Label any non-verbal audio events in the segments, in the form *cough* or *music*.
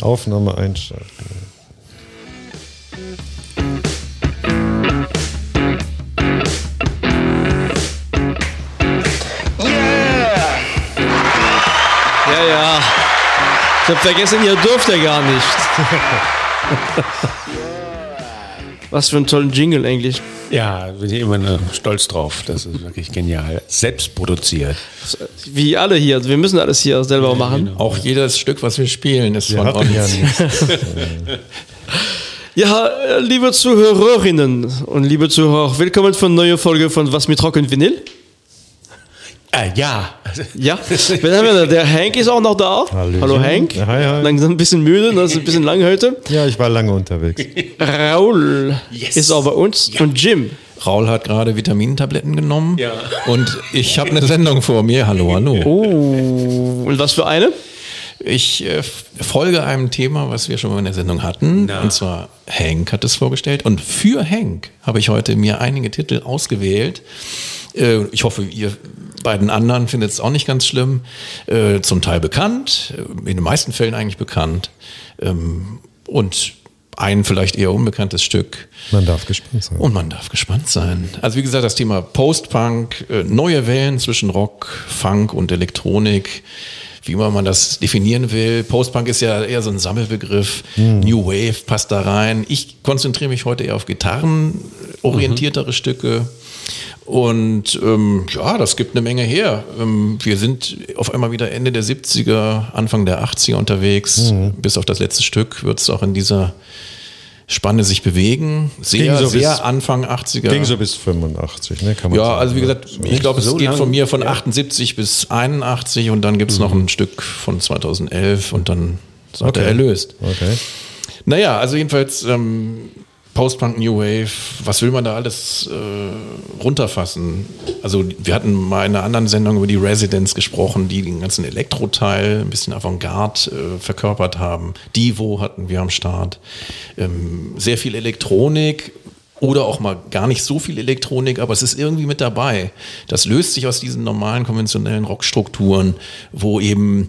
Aufnahme einschalten. Ja, ja. Ich hab vergessen, ihr dürft ja gar nicht. *laughs* Was für einen tollen Jingle eigentlich. Ja, bin ich immer stolz drauf. Das ist wirklich genial. Selbst produziert. Wie alle hier. Also wir müssen alles hier selber machen. Auch jedes Stück, was wir spielen, ist Wir von ja nichts. *laughs* Ja, äh, liebe Zuhörerinnen und liebe Zuhörer, willkommen für eine neue Folge von Was mit Rock und Vinyl. Äh, ja. Ja, wen haben wir da? Der Hank ist auch noch da. Hallöchen. Hallo Hank. Ja, hi, hi. Langsam ein bisschen müde, das ist ein bisschen lang heute. Ja, ich war lange unterwegs. Raul Yes. ist auch bei uns und Jim. Raul hat gerade Vitamintabletten genommen. Ja. Und ich habe eine Sendung vor mir. Hallo, hallo. Oh, und was für eine? Ich äh, folge einem Thema, was wir schon mal in der Sendung hatten. Na. Und zwar Hank hat es vorgestellt. Und für Hank habe ich heute mir einige Titel ausgewählt. Äh, ich hoffe, ihr beiden anderen findet es auch nicht ganz schlimm. Äh, zum Teil bekannt, äh, in den meisten Fällen eigentlich bekannt. Ähm, und ein vielleicht eher unbekanntes Stück. Man darf gespannt sein. Und man darf gespannt sein. Also wie gesagt, das Thema Post-Punk, äh, neue Wellen zwischen Rock, Funk und Elektronik, wie immer man das definieren will. Post-Punk ist ja eher so ein Sammelbegriff. New Wave passt da rein. Ich konzentriere mich heute eher auf gitarrenorientiertere Stücke. Und ähm, ja, das gibt eine Menge her. Ähm, wir sind auf einmal wieder Ende der 70er, Anfang der 80er unterwegs. Bis auf das letzte Stück wird es auch in dieser Spanne sich bewegen. Sehr, Ging so sehr bis- Anfang 80er. Ging so bis 85, ne? Kann man ja, sagen, also wie gesagt, ich glaube, es so geht lang? von mir von 78 bis 81 und dann gibt es noch ein Stück von 2011 und dann sagt er Okay. erlöst. Okay. Naja, also jedenfalls ähm, Post-Punk, New Wave, was will man da alles äh, runterfassen? Also wir hatten mal in einer anderen Sendung über die Residents gesprochen, die den ganzen Elektro-Teil ein bisschen Avantgarde äh, verkörpert haben. Divo hatten wir am Start. Ähm, sehr viel Elektronik, oder auch mal gar nicht so viel Elektronik, aber es ist irgendwie mit dabei. Das löst sich aus diesen normalen konventionellen Rockstrukturen, wo eben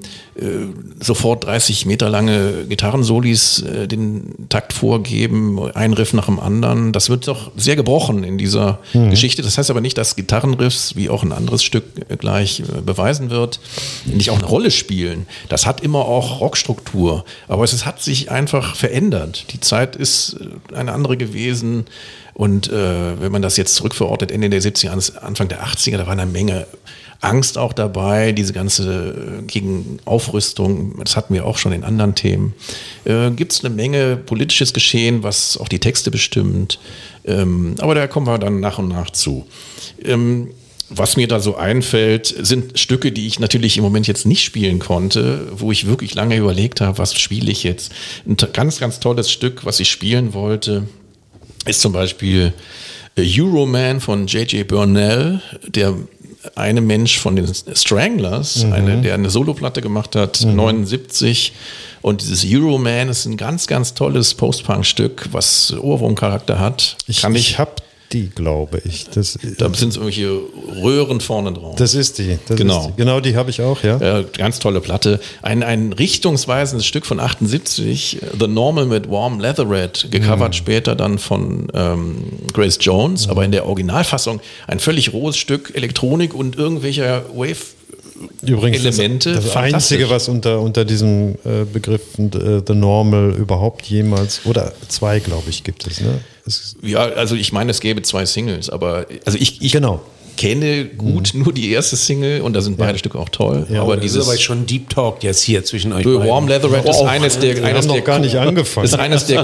sofort 30 Meter lange Gitarrensolis äh, den Takt vorgeben, ein Riff nach dem anderen. Das wird doch sehr gebrochen in dieser Geschichte. Das heißt aber nicht, dass Gitarrenriffs, wie auch ein anderes Stück äh, gleich äh, beweisen wird, nicht auch eine Rolle spielen. Das hat immer auch Rockstruktur, aber es hat sich einfach verändert. Die Zeit ist äh, eine andere gewesen. Und äh, wenn man das jetzt zurückverortet, Ende der 70er, ans- Anfang der 80er, da war eine Menge Angst auch dabei, diese ganze äh, gegen Aufrüstung, das hatten wir auch schon in anderen Themen. Äh, Gibt es eine Menge politisches Geschehen, was auch die Texte bestimmt. Ähm, aber da kommen wir dann nach und nach zu. Ähm, was mir da so einfällt, sind Stücke, die ich natürlich im Moment jetzt nicht spielen konnte, wo ich wirklich lange überlegt habe, was spiele ich jetzt. Ein ganz, ganz tolles Stück, was ich spielen wollte, ist zum Beispiel äh, Euroman von J.J. Burnell, der eine Mensch von den Stranglers, eine, der eine Soloplatte gemacht hat, 79. Und dieses Euroman ist ein ganz, ganz tolles Post-Punk-Stück, was Ohrwurmcharakter hat. Ich, Kann ich ich, habe die, glaube ich. Das, da sind so irgendwelche Röhren vorne drauf. das ist die. Das Genau. Ist die. Genau, die habe ich auch, ja. Ja, ganz tolle Platte. Ein, ein richtungsweisendes Stück von 78, The Normal mit Warm Leatherette, gecovert später dann von ähm, Grace Jones, aber in der Originalfassung ein völlig rohes Stück Elektronik und irgendwelcher Wave. Übrigens, Elemente, das, das. Einzige, was unter, unter diesem äh, Begriff äh, The Normal überhaupt jemals, oder zwei, glaube ich, gibt es. Ne? Es, Ja, also ich meine, es gäbe zwei Singles, aber also ich, ich Genau. kenne gut nur die erste Single und da sind beide Stücke auch toll. Ja, aber Das ist dieses aber schon Deep Talk jetzt hier zwischen euch The beiden. Warm Leatherette ist Oh, eines der, eines der gar nicht angefangen. ist eines der,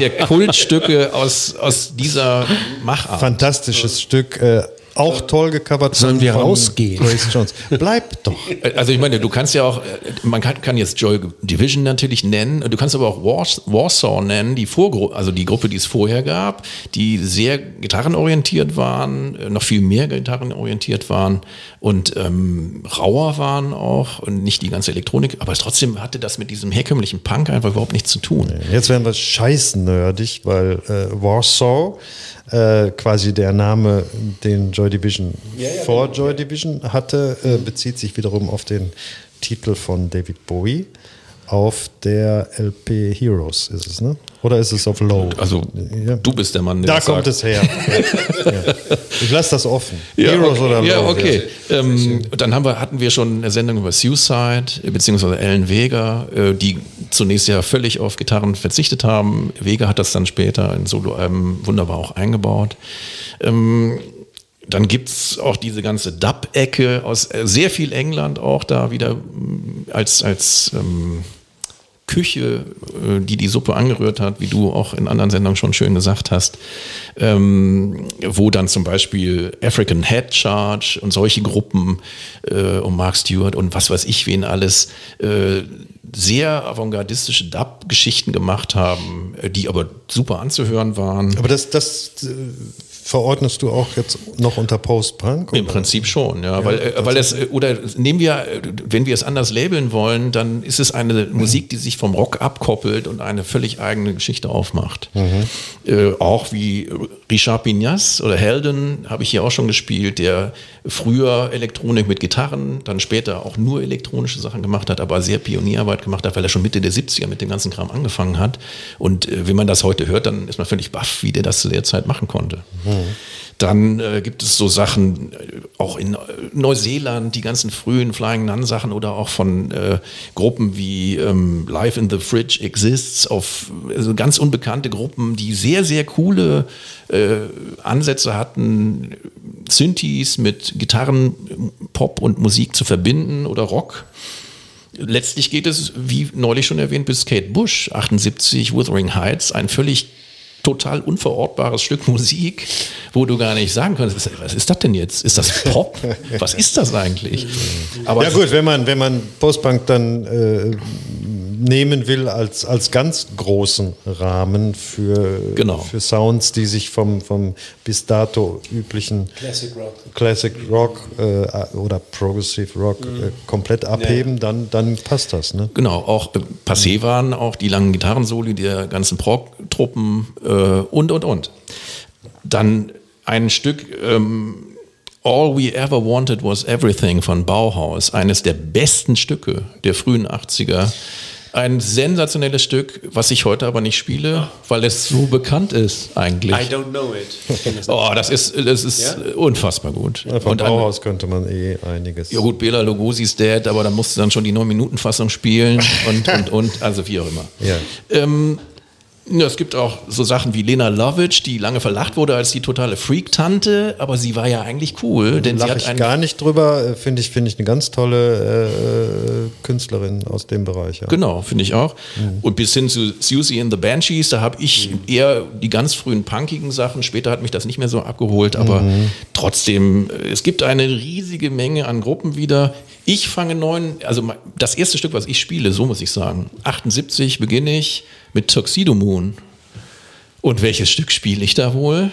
der *laughs* Kultstücke aus, aus dieser Machart. fantastisches Stück. Äh, auch toll gecovert. Sollen wir rausgehen? Grace Jones. Bleib doch. Also ich meine, du kannst ja auch, äh, man kann, kann jetzt Joy Division natürlich nennen, du kannst aber auch Wars, Warsaw nennen, die Vorgruppe, also die Gruppe, die es vorher gab, die sehr gitarrenorientiert waren, äh, noch viel mehr gitarrenorientiert waren und ähm, rauer waren auch und nicht die ganze Elektronik, aber trotzdem hatte das mit diesem herkömmlichen Punk einfach überhaupt nichts zu tun. Jetzt werden wir scheißen nerdig, weil äh, Warsaw, äh, quasi der Name, den Joy Division vor Joy Division hatte, äh, bezieht sich wiederum auf den Titel von David Bowie auf der LP Heroes, ist es, ne? Oder ist es auf Low? Also, Ja. du bist der Mann, der Da kommt sagt. es her. ja. *laughs* Ja. Ich lasse das offen. Heroes okay. oder Low. Ja, okay. Ähm, dann haben wir, hatten wir schon eine Sendung über Suicide, äh, beziehungsweise Ellen Vega, äh, die zunächst ja völlig auf Gitarren verzichtet haben. Vega hat das dann später in Soloalben wunderbar auch eingebaut. Ähm, dann gibt's auch diese ganze Dub-Ecke aus äh, sehr viel England auch da wieder mm, als, als ähm, Küche, äh, die die Suppe angerührt hat, wie du auch in anderen Sendungen schon schön gesagt hast, ähm, wo dann zum Beispiel African Head Charge und solche Gruppen äh, um Mark Stewart und was weiß ich wen alles äh, sehr avantgardistische Dub-Geschichten gemacht haben, äh, die aber super anzuhören waren. Aber das, das äh, verordnest du auch jetzt noch unter Post-Punk? Im? Prinzip schon, ja, weil, äh, weil es, äh, oder nehmen wir, äh, wenn wir es anders labeln wollen, dann ist es eine Musik, die sich vom Rock abkoppelt und eine völlig eigene Geschichte aufmacht. Äh, auch wie Richard Pignas oder Helden habe ich hier auch schon gespielt, der früher Elektronik mit Gitarren, dann später auch nur elektronische Sachen gemacht hat, aber sehr Pionierarbeit gemacht hat, weil er schon Mitte der 70er mit dem ganzen Kram angefangen hat. Und äh, wenn man das heute hört, dann ist man völlig baff, wie der das zu der Zeit machen konnte. Dann äh, gibt es so Sachen, äh, auch in äh, Neuseeland, die ganzen frühen Flying Nun Sachen oder auch von äh, Gruppen wie ähm, Life in the Fridge Exists, auf also ganz unbekannte Gruppen, die sehr, sehr coole äh, Ansätze hatten, Synthes mit Gitarren, Pop und Musik zu verbinden oder Rock. Letztlich geht es, wie neulich schon erwähnt, bis Kate Bush, 78, Wuthering Heights, ein völlig total unverortbares Stück Musik, wo du gar nicht sagen kannst, was ist das denn jetzt? Ist das Pop? Was ist das eigentlich? Aber Ja gut, wenn man, wenn man Postpunk dann äh, nehmen will als, als ganz großen Rahmen für, Genau. für Sounds, die sich vom, vom bis dato üblichen Classic Rock. Classic Rock äh, oder Progressive Rock Mhm. äh, komplett abheben, dann, dann passt das. Ne? Genau, auch äh, passé waren auch die langen Gitarrensoli der ganzen Prog-Truppen äh, und, und, und. Dann ein Stück ähm, All We Ever Wanted Was Everything von Bauhaus, eines der besten Stücke der frühen 80er. Ein sensationelles Stück, was ich heute aber nicht spiele, weil es so bekannt ist eigentlich. I don't know it. Oh, das ist, das ist unfassbar gut. Ja, Vom Und ein- Bauhaus könnte man eh einiges. ja gut, Bela Lugosi's Dad, aber da musst du dann schon die 9-Minuten-Fassung spielen und, und, und, also wie auch immer. Ja. Ähm, ja, es gibt auch so Sachen wie Lena Lovitch, die lange verlacht wurde als die totale Freak-Tante, aber sie war ja eigentlich cool, denn sie Lache hat ich gar nicht drüber, äh, finde ich, finde ich eine ganz tolle äh, Künstlerin aus dem Bereich. Ja. Genau, finde ich auch. Und bis hin zu Susie and the Banshees, da habe ich eher die ganz frühen punkigen Sachen. Später hat mich das nicht mehr so abgeholt, aber trotzdem, äh, es gibt eine riesige Menge an Gruppen wieder. Ich fange neun, also das erste Stück, was ich spiele, so muss ich sagen. 78 beginne ich mit Tuxedo Moon. Und welches Stück spiele ich da wohl?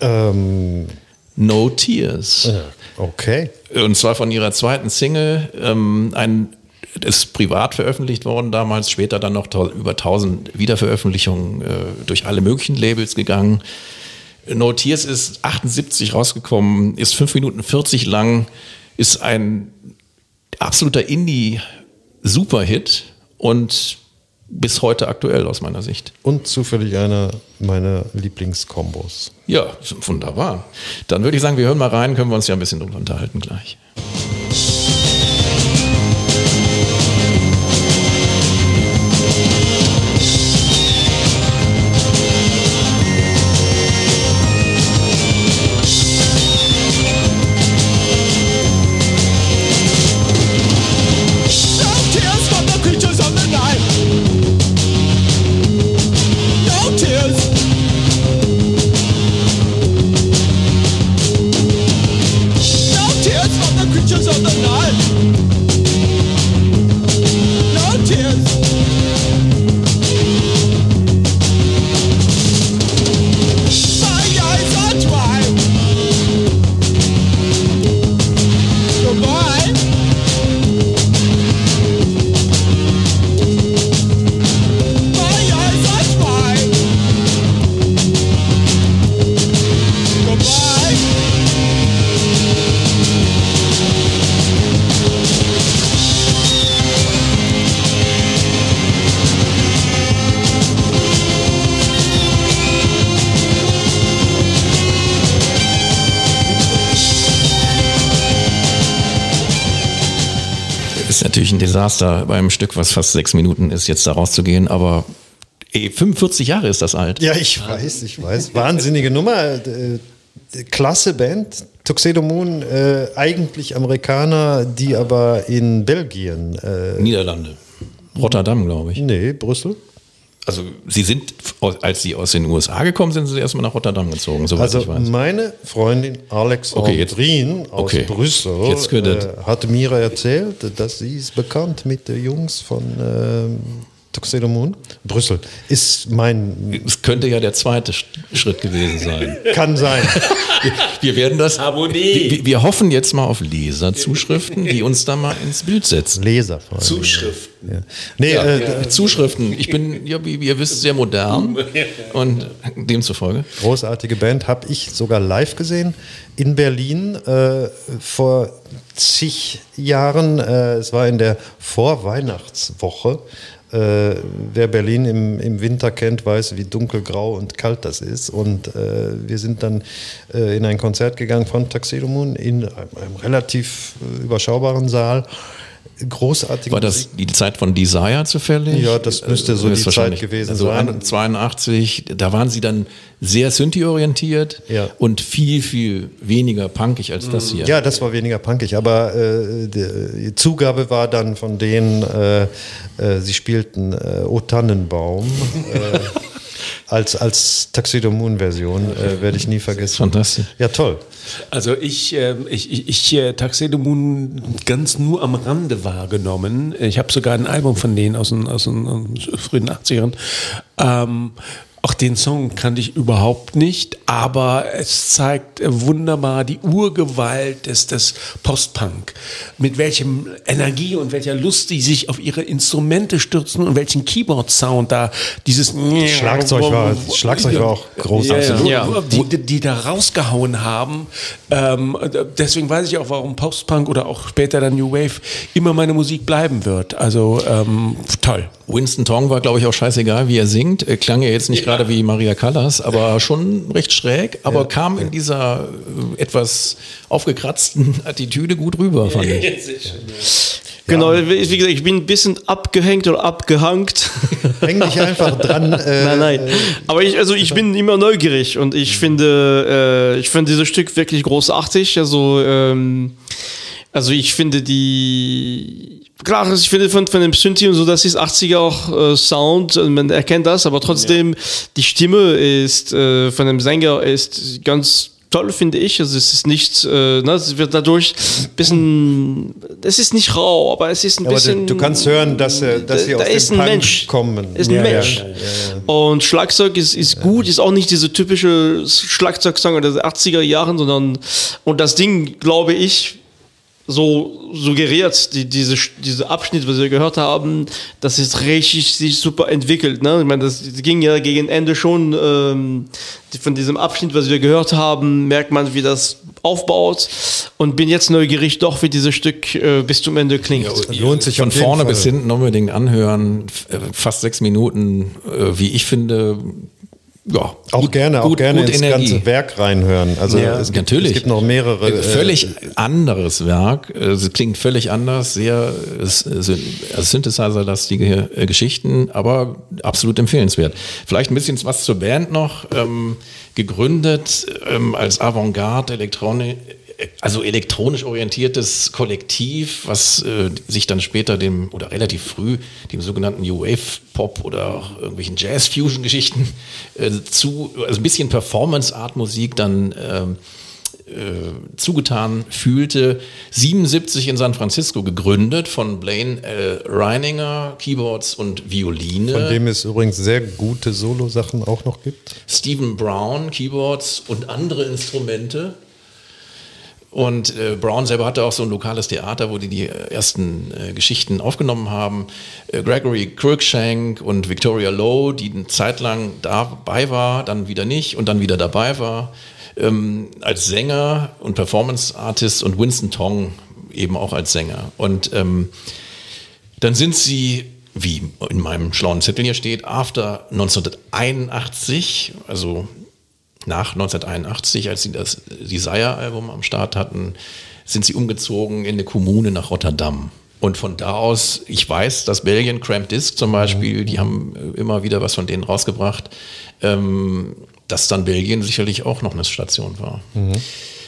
Ähm, No Tears. okay. Und zwar von ihrer zweiten Single, ähm, ein ist privat veröffentlicht worden damals, später dann noch über 1000 Wiederveröffentlichungen äh, durch alle möglichen Labels gegangen. No Tears ist 78 rausgekommen, ist 5 Minuten 40 lang, ist ein absoluter Indie-Superhit und bis heute aktuell aus meiner Sicht. Und zufällig einer meiner Lieblingskombos. Ja, wunderbar. Dann würde ich sagen, wir hören mal rein, können wir uns ja ein bisschen drüber unterhalten gleich. Desaster beim Stück, was fast sechs Minuten ist, jetzt da rauszugehen, aber ey, 45 Jahre ist das alt. Ja, ich weiß, ich weiß. Wahnsinnige Nummer. Äh, klasse Band. Tuxedo Moon, äh, eigentlich Amerikaner, die aber in Belgien. Äh, Niederlande. Rotterdam, glaube ich. nee, Brüssel. Also sie sind, als sie aus den USA gekommen sind, sind sie erstmal nach Rotterdam gezogen, soweit Also ich weiß. meine Freundin Alex Okay, jetzt- aus okay. Brüssel äh, hat mir erzählt, dass sie ist bekannt mit den Jungs von ähm, Tuxedo Moon. Brüssel ist mein, Es könnte ja der zweite Sch- Schritt gewesen sein. kann sein. Wir werden das. Abonnier. Wir, wir hoffen jetzt mal auf Leserzuschriften, die uns da mal ins Bild setzen. Leser vor allem. Zuschriften. Ja. Nee, Ja, äh, Zuschriften. Ich bin, ja, wie, wie ihr wisst, sehr modern und demzufolge. großartige Band, habe ich sogar live gesehen in Berlin äh, vor zig Jahren. Äh, es war in der Vorweihnachtswoche. Äh, wer Berlin im, im Winter kennt, weiß, wie dunkelgrau und kalt das ist. Und äh, wir sind dann äh, in ein Konzert gegangen von Tuxedo in einem, einem relativ äh, überschaubaren Saal. Großartige War das die Zeit von Desire zufällig? Ja, das müsste so die Höchstwahrscheinlich. Zeit gewesen also sein. an- 82, da waren sie dann sehr Synthi-orientiert Ja. und viel, viel weniger punkig als das hier. Ja, das war weniger punkig, aber äh, die, die Zugabe war dann von denen, äh, äh, sie spielten äh, O Tannenbaum äh, *laughs* als, als Tuxedo Moon Version, äh, werde ich nie vergessen. Fantastisch. Ja, toll. Also ich, ähm, ich, ich, ich äh, Tuxedo Moon ganz nur am Rande wahrgenommen. Ich habe sogar ein Album von denen aus den, aus den ähm, frühen 80ern. Ähm, auch den Song kannte ich überhaupt nicht, aber es zeigt äh, wunderbar die Urgewalt des, des Post-Punk. Mit welchem Energie und welcher Lust die sich auf ihre Instrumente stürzen und welchen Keyboard-Sound da dieses Schlagzeug war- Schlagzeug war auch großartig. Ja, ja. Die, die, die da rausgehauen haben. Ähm, deswegen weiß ich auch, warum Post-Punk oder auch später dann New Wave immer meine Musik bleiben wird. Also ähm, toll. Winston Tong war, glaube ich, auch scheißegal, wie er singt. Er klang ja jetzt nicht gerade wie Maria Callas, aber *laughs* schon recht schräg, aber kam in dieser äh, etwas aufgekratzten *laughs* Attitüde gut rüber, fand ich. Genau, wie wie gesagt, ich bin ein bisschen abgehängt oder abgehangt. *laughs* Häng dich einfach dran. Äh, nein, nein. Aber ich, also ich bin immer neugierig und ich finde, äh, ich finde dieses Stück wirklich großartig. Also, ähm, also ich finde die, klar, also ich finde von, von dem Synthi und so, das ist 80er auch äh, Sound, und man erkennt das, aber trotzdem, die Stimme ist, äh, von dem Sänger ist ganz toll, finde ich. Also es ist nicht, äh, ne, es wird dadurch ein bisschen, es ist nicht rau, aber es ist ein aber bisschen. du, du kannst hören, dass, äh, dass sie da aus dem ist ein Punk Mensch. kommen. Ist ein Ja, ja, Mensch. ja, ja. Und Schlagzeug ist, ist gut, ist auch nicht diese typische Schlagzeugsong der 80er Jahren, sondern und das Ding, glaube ich, so suggeriert, die, diese, diese Abschnitt, was wir gehört haben, das ist richtig sich super entwickelt. Ne? Ich meine, das ging ja gegen Ende schon ähm, die- von diesem Abschnitt, was wir gehört haben, merkt man, wie das aufbaut und bin jetzt neugierig doch, wie dieses Stück äh, bis zum Ende klingt. Lohnt sich Von vorne Fall. bis hinten unbedingt anhören. Äh, Fast sechs Minuten, äh, wie ich finde. Ja, Auch gut- gerne, auch gut- gerne gut ins Energie. ganze Werk reinhören. Also Ja, es gibt, natürlich. Es gibt noch mehrere. Äh, Völlig anderes Werk. Äh, Es klingt völlig anders, sehr äh, s- äh, Synthesizer-lastige äh, Geschichten, aber absolut empfehlenswert. Vielleicht ein bisschen was zur Band noch. Ähm, gegründet ähm, als Avantgarde Elektronik. Also elektronisch orientiertes Kollektiv, was äh, sich dann später dem, oder relativ früh, dem sogenannten New Wave Pop oder auch irgendwelchen Jazz-Fusion-Geschichten äh, zu, also ein bisschen Performance-Art-Musik dann ähm, äh, zugetan fühlte. 77 in San Francisco gegründet von Blaine L. Reininger, Keyboards und Violine. von dem es übrigens sehr gute Solo-Sachen auch noch gibt. Stephen Brown, Keyboards und andere Instrumente. Und äh, Brown selber hatte auch so ein lokales Theater, wo die die äh, ersten äh, Geschichten aufgenommen haben. Äh, Gregory Cruikshank und Victoria Lowe, die eine Zeit lang dabei war, dann wieder nicht und dann wieder dabei war. Ähm, als Sänger und Performance Artist und Winston Tong eben auch als Sänger. Und ähm, dann sind sie, wie in meinem schlauen Zettel hier steht, after 1981, also nach 1981, als sie das Desire-Album am Start hatten, sind sie umgezogen in eine Kommune nach Rotterdam. Und von da aus, ich weiß, dass Belgien, Cramp Disc zum Beispiel, die haben äh, immer wieder was von denen rausgebracht, ähm, dass dann Belgien sicherlich auch noch eine Station war.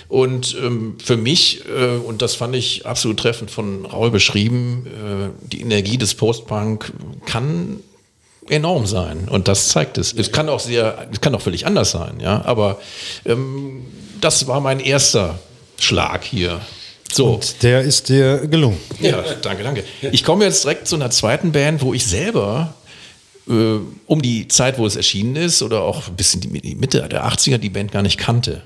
Und ähm, für mich, äh, und das fand ich absolut treffend von Raul beschrieben, äh, die Energie des Postpunk kann enorm sein. Und das zeigt es. Es kann auch sehr, es kann auch völlig anders sein, ja. Aber ähm, das war mein erster Schlag hier. So. Und der ist dir gelungen. Ja, danke, danke. Ich komme jetzt direkt zu einer zweiten Band, wo ich selber äh, um die Zeit, wo es erschienen ist, oder auch ein bisschen die die Mitte der 80er, die Band gar nicht kannte.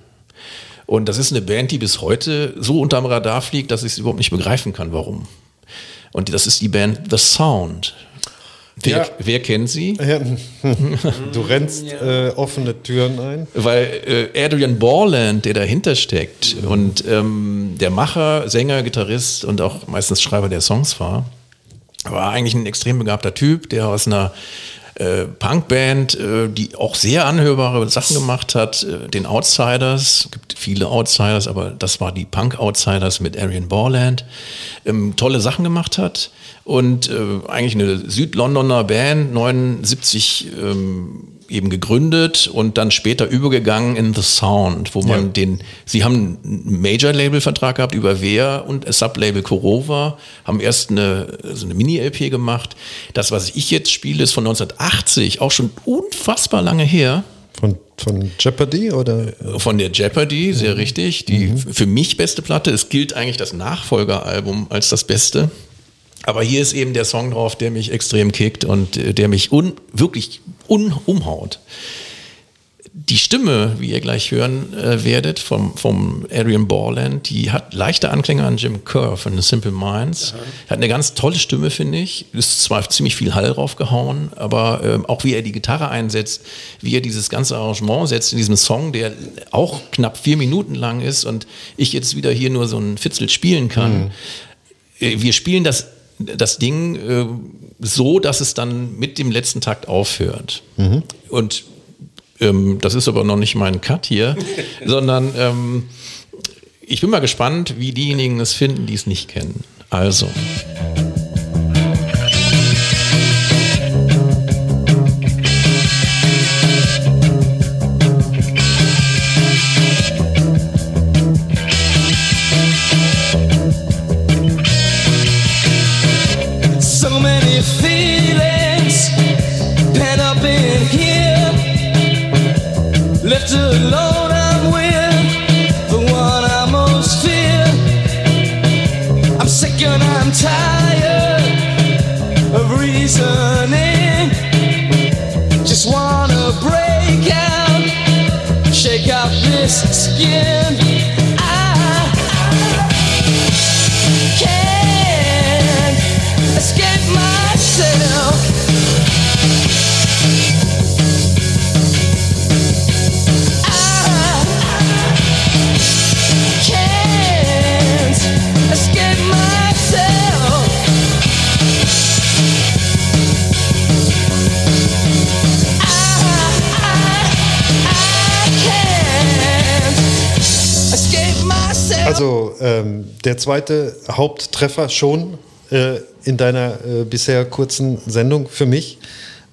Und das ist eine Band, die bis heute so unterm Radar fliegt, dass ich es überhaupt nicht begreifen kann, warum. Und das ist die Band The Sound. Wer, Ja. wer kennt sie? Ja, *laughs* Du rennst äh, offene Türen ein. Weil äh, Adrian Borland, der dahinter steckt und ähm, der Macher, Sänger, Gitarrist und auch meistens Schreiber der Songs war, war eigentlich ein extrem begabter Typ, der aus einer äh, Punkband, äh, die auch sehr anhörbare Sachen gemacht hat, äh, den Outsiders, es gibt viele Outsiders, aber das war die Punk-Outsiders mit Arian Borland, ähm, tolle Sachen gemacht hat und äh, eigentlich eine Südlondoner Band, 79 ähm, eben gegründet und dann später übergegangen in The Sound, wo man Ja. den, sie haben einen Major-Label-Vertrag gehabt über Wehr und Sublabel Korova, haben erst eine, so eine Mini-LP gemacht. Das, was ich jetzt spiele, ist von 1980, auch schon unfassbar lange her. Von, von Jeopardy oder? Von der Jeopardy, sehr richtig. Die für mich beste Platte. Es gilt eigentlich das Nachfolgeralbum als das Beste. Aber hier ist eben der Song drauf, der mich extrem kickt und äh, der mich un, wirklich un, umhaut. Die Stimme, wie ihr gleich hören äh, werdet, vom, vom Adrian Borland, die hat leichte Anklänge an Jim Kerr von The Simple Minds. Hat eine ganz tolle Stimme, finde ich. Ist zwar ziemlich viel Hall draufgehauen, aber ähm, auch wie er die Gitarre einsetzt, wie er dieses ganze Arrangement setzt in diesem Song, der auch knapp vier Minuten lang ist und ich jetzt wieder hier nur so ein Fitzel spielen kann. Äh, Wir spielen das, das Ding äh, so, dass es dann mit dem letzten Takt aufhört. Und ähm, das ist aber noch nicht mein Cut hier, *laughs* sondern ähm, ich bin mal gespannt, wie diejenigen es finden, die es nicht kennen. Also. Ähm, der zweite Haupttreffer schon äh, in deiner äh, bisher kurzen Sendung für mich.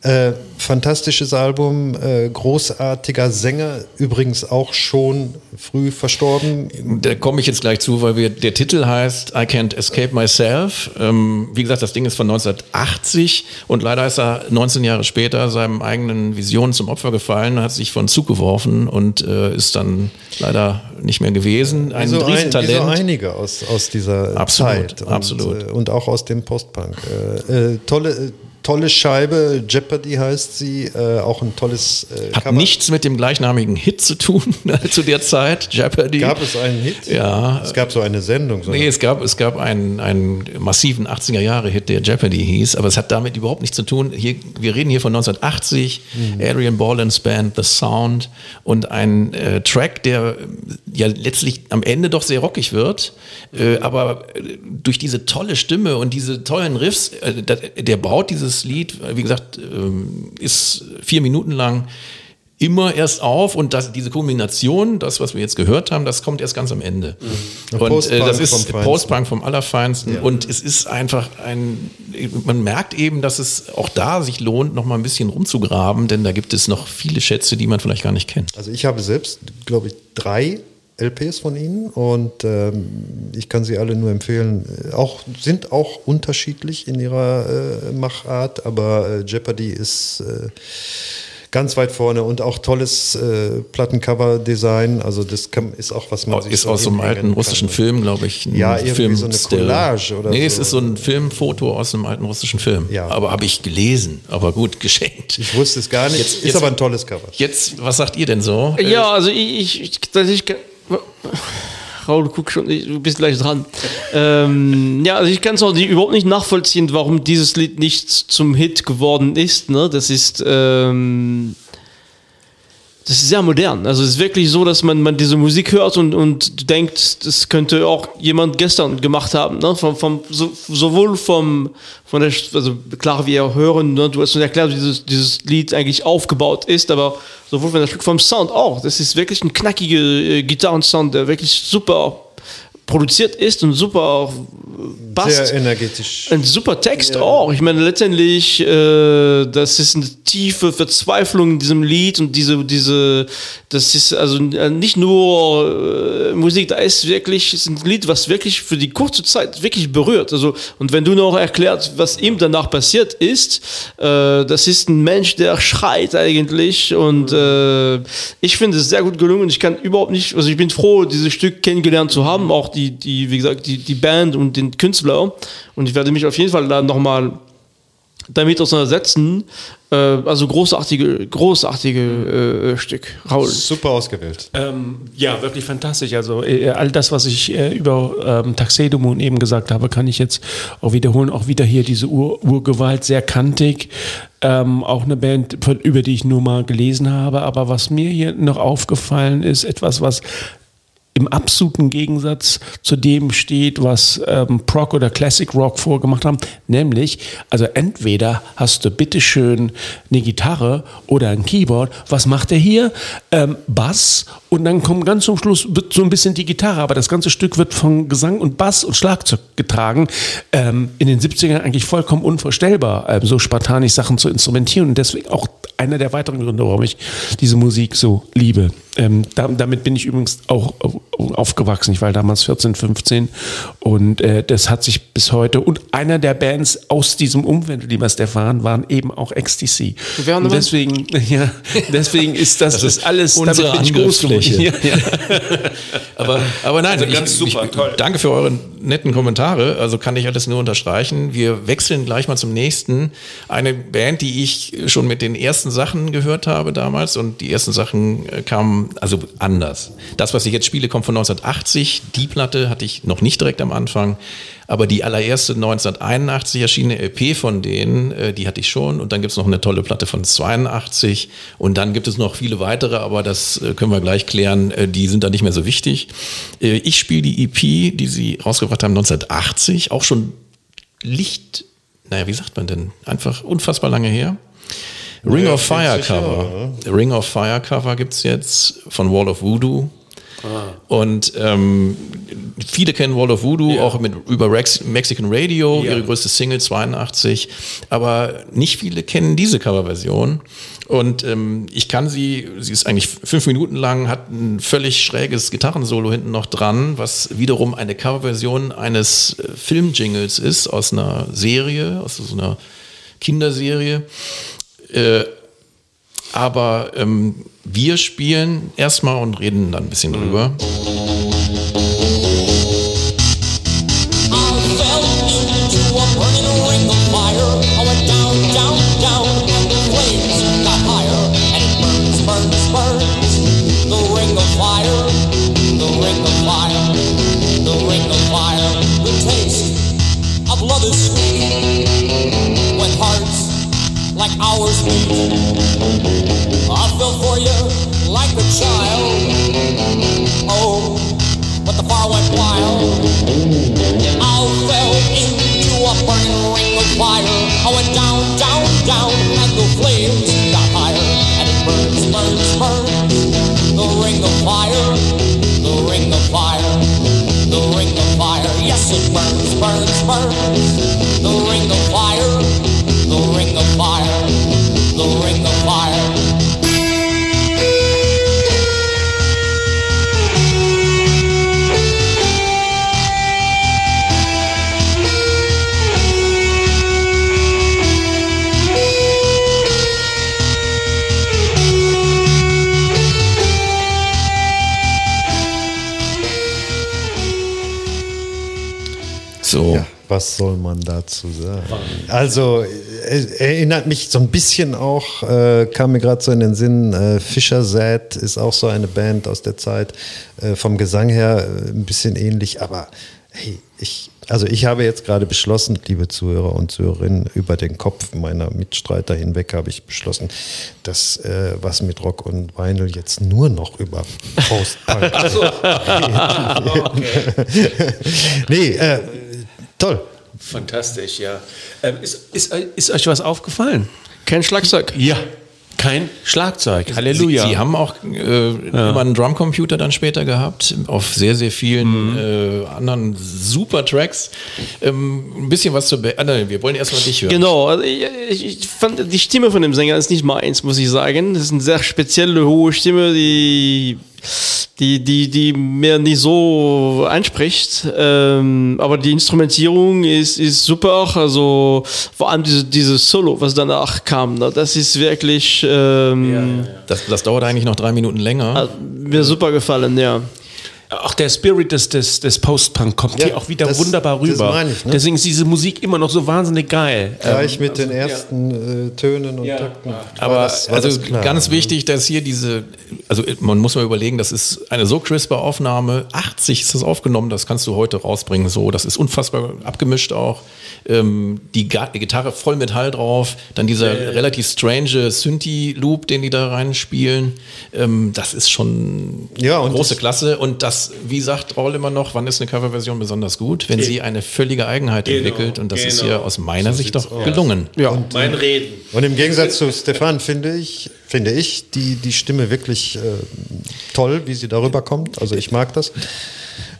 Äh, fantastisches Album, äh, großartiger Sänger, übrigens auch schon früh verstorben. Da komme ich jetzt gleich zu, weil wir, der Titel heißt I Can't Escape Myself. Ähm, wie gesagt, das Ding ist von 1980 und leider ist er 19 Jahre später seinem eigenen Visionen zum Opfer gefallen, hat sich von Zug geworfen und äh, ist dann leider nicht mehr gewesen. Ein so, ein, Riesentalent. so einige aus, aus dieser Absolut, Zeit. Und, absolut. Äh, und auch aus dem Postpunk. Äh, tolle, tolle Scheibe, Jeopardy heißt sie, äh, auch ein tolles äh, Hat Cover. nichts mit dem gleichnamigen Hit zu tun *laughs* zu der Zeit, Jeopardy. Gab es einen Hit? Ja. Es gab so eine Sendung. So Nee, es gab, es gab einen, einen massiven 80er-Jahre-Hit, der Jeopardy hieß, aber es hat damit überhaupt nichts zu tun. Hier, wir reden hier von 1980, Adrian Borland's Band, The Sound und ein äh, Track, der äh, ja letztlich am Ende doch sehr rockig wird, äh, aber äh, durch diese tolle Stimme und diese tollen Riffs, der baut dieses Lied, äh, wie gesagt, ähm, ist vier Minuten lang immer erst auf und das, diese Kombination, das, was wir jetzt gehört haben, das kommt erst ganz am Ende. Und äh, das ist. Postpunk vom Allerfeinsten und es ist einfach ein, man merkt eben, dass es auch da sich lohnt, noch mal ein bisschen rumzugraben, denn da gibt es noch viele Schätze, die man vielleicht gar nicht kennt. Also ich habe selbst, glaube ich, drei LPs von ihnen und ähm, ich kann sie alle nur empfehlen. Äh, Auch, sind auch unterschiedlich in ihrer äh, Machart, aber äh, Jeopardy ist äh, ganz weit vorne und auch tolles äh, Plattencover-Design. Also das kann, ist auch was man sich Ist so aus so einem alten kann. russischen Film, glaube ich. ein Ja, irgendwie so eine. Collage oder Nee, es so. ist so ein Filmfoto aus einem alten russischen Film. Ja. Aber habe ich gelesen, aber gut, geschenkt. Ich wusste es gar nicht. Jetzt- ist jetzt- aber ein tolles Cover. Jetzt, was sagt ihr denn so? Ja, also ich, ich, dass ich Raul, guck schon, du bist gleich dran. ähm, ja, also ich kann es auch nicht, überhaupt nicht nachvollziehen, warum dieses Lied nicht zum Hit geworden ist. Ne? Das ist ähm, das ist sehr modern. Also es ist wirklich so, dass man, man diese Musik hört und, und denkt, das könnte auch jemand gestern gemacht haben. Ne? Vom, vom, so, sowohl vom, von der, also klar, wir hören, ne? du hast schon erklärt, wie dieses, dieses Lied eigentlich aufgebaut ist, aber sowohl von der vom Sound auch. Das ist wirklich ein knackiger äh, Gitarrensound, der wirklich super produziert ist und super äh, passt. Sehr energetisch. Ein super Text auch. Ich meine, letztendlich, äh, das ist eine tiefe Verzweiflung in diesem Lied und diese, diese, das ist also äh, nicht nur äh, Musik, da ist wirklich, ist ein Lied, was wirklich für die kurze Zeit wirklich berührt. Also, und wenn du noch erklärt, was ihm danach passiert ist, äh, das ist ein Mensch, der schreit eigentlich und äh, ich finde es sehr gut gelungen. Ich kann überhaupt nicht, also ich bin froh, dieses Stück kennengelernt zu haben, auch die, die, wie gesagt, die, die Band und den Künstler. Und ich werde mich auf jeden Fall da nochmal damit auseinandersetzen. Äh, also großartige, großartige äh, Stück. Raul. Super ausgewählt. Ähm, ja, wirklich fantastisch. Also äh, all das, was ich äh, über ähm, Taxedomon eben gesagt habe, kann ich jetzt auch wiederholen. Auch wieder hier diese Ur Urgewalt, sehr kantig. Ähm, auch eine Band, über die ich nur mal gelesen habe. Aber was mir hier noch aufgefallen ist, etwas, was im absoluten Gegensatz zu dem steht, was ähm, Prog oder Classic Rock vorgemacht haben, nämlich, also entweder hast du bitteschön eine Gitarre oder ein Keyboard, was macht er hier? Ähm, Bass und dann kommt ganz zum Schluss wird so ein bisschen die Gitarre, aber das ganze Stück wird von Gesang und Bass und Schlagzeug getragen. Ähm, in den 70ern eigentlich vollkommen unvorstellbar, ähm, so spartanisch Sachen zu instrumentieren und deswegen auch einer der weiteren Gründe, warum ich diese Musik so liebe. Ähm, da, damit bin ich übrigens auch au- aufgewachsen. Ich war damals 14, 15 und äh, das hat sich bis heute. Und einer der Bands aus diesem Umfeld, lieber Stefan, waren eben auch XTC. Und deswegen, *laughs* ja, deswegen ist das, das ist alles unsere damit bin ich groß geworden. Angriffsfläche. Ja, ja. *laughs* Aber, aber nein, Also ganz super, ich, toll. danke für eure netten Kommentare. Also kann ich alles nur unterstreichen. Wir wechseln gleich mal zum nächsten. Eine Band, die ich schon mit den ersten Sachen gehört habe damals und die ersten Sachen äh, kamen also anders. Das, was ich jetzt spiele, kommt von 1980. Die Platte hatte ich noch nicht direkt am Anfang. Aber die allererste 1981 erschienene LP von denen, äh, die hatte ich schon. Und dann gibt es noch eine tolle Platte von 82. Und dann gibt es noch viele weitere, aber das äh, können wir gleich klären. Äh, die sind da nicht mehr so wichtig. Äh, ich spiele die EP, die sie rausgebracht haben 1980, auch schon Licht, naja, wie sagt man denn? Einfach unfassbar lange her. Ring of Fire 40 Jahre, Cover. Ring of Fire Cover gibt es jetzt von Wall of Voodoo. Und ähm, viele kennen Wall of Voodoo auch mit, über Rex, Mexican Radio, ihre größte Single 82. Aber nicht viele kennen diese Coverversion. Und ähm, ich kann sie, sie ist eigentlich fünf Minuten lang, hat ein völlig schräges Gitarrensolo hinten noch dran, was wiederum eine Coverversion eines äh, Filmjingles ist aus einer Serie, aus so einer Kinderserie. Äh, aber ähm, wir spielen erstmal und reden dann ein bisschen drüber. I burns. The ring of fire, the ring of fire, the ring of fire. Yes, it burns, burns, burns. The ring of fire, the ring of fire, the ring of fire. Was soll man dazu sagen? Also, äh, erinnert mich so ein bisschen auch, äh, kam mir gerade so in den Sinn, äh, Fischer Zed ist auch so eine Band aus der Zeit, äh, vom Gesang her äh, ein bisschen ähnlich, aber hey, ich, also ich habe jetzt gerade beschlossen, liebe Zuhörer und Zuhörerinnen, über den Kopf meiner Mitstreiter hinweg habe ich beschlossen, dass äh, was mit Rock und Vinyl jetzt nur noch über Post-Punk *laughs* *laughs* Nee, äh, toll. Fantastisch, ja. Ähm, ist, ist, ist euch was aufgefallen? Kein Schlagzeug. Ja. Kein Schlagzeug. Halleluja. Sie, Sie haben auch äh, immer einen Drumcomputer dann später gehabt, auf sehr, sehr vielen äh, anderen super Tracks. Ähm, ein bisschen was zur Be ah, nein, wir wollen erstmal dich hören. Genau, also ich, ich, ich fand die Stimme von dem Sänger ist nicht meins, muss ich sagen. Das ist eine sehr spezielle hohe Stimme, die die, die, die mir nicht so anspricht. Ähm, aber die Instrumentierung ist, ist super. Also vor allem diese, dieses Solo, was danach kam, ne, das ist wirklich ähm, Das, das dauert eigentlich noch drei Minuten länger. hat mir super gefallen, ja. Auch der Spirit des, des, des Post-Punk kommt Ja, hier auch wieder das- wunderbar das rüber. meine ich, ne? Deswegen ist diese Musik immer noch so wahnsinnig geil. Gleich Ähm, mit den ersten äh, Tönen und Takten. War Aber das- war also das klar. ganz wichtig, dass hier diese, also man muss mal überlegen, das ist eine so crispe Aufnahme. 80 ist das aufgenommen, das kannst du heute rausbringen. So, das ist unfassbar abgemischt auch. Ähm, die, die Gitarre voll mit Hall drauf, dann dieser relativ strange Synthi-Loop, den die da reinspielen. Ähm, das ist schon Ja, und große das- Klasse. Und das, wie sagt Raul immer noch, wann ist eine Coverversion besonders gut? Wenn sie eine völlige Eigenheit Genau, entwickelt. Und das ist genau. hier aus meiner Sicht doch gelungen. Ja. mein Reden. Und im Gegensatz zu Stefan finde ich, finde ich die, die Stimme wirklich äh, toll, wie sie darüber kommt. Also ich mag das.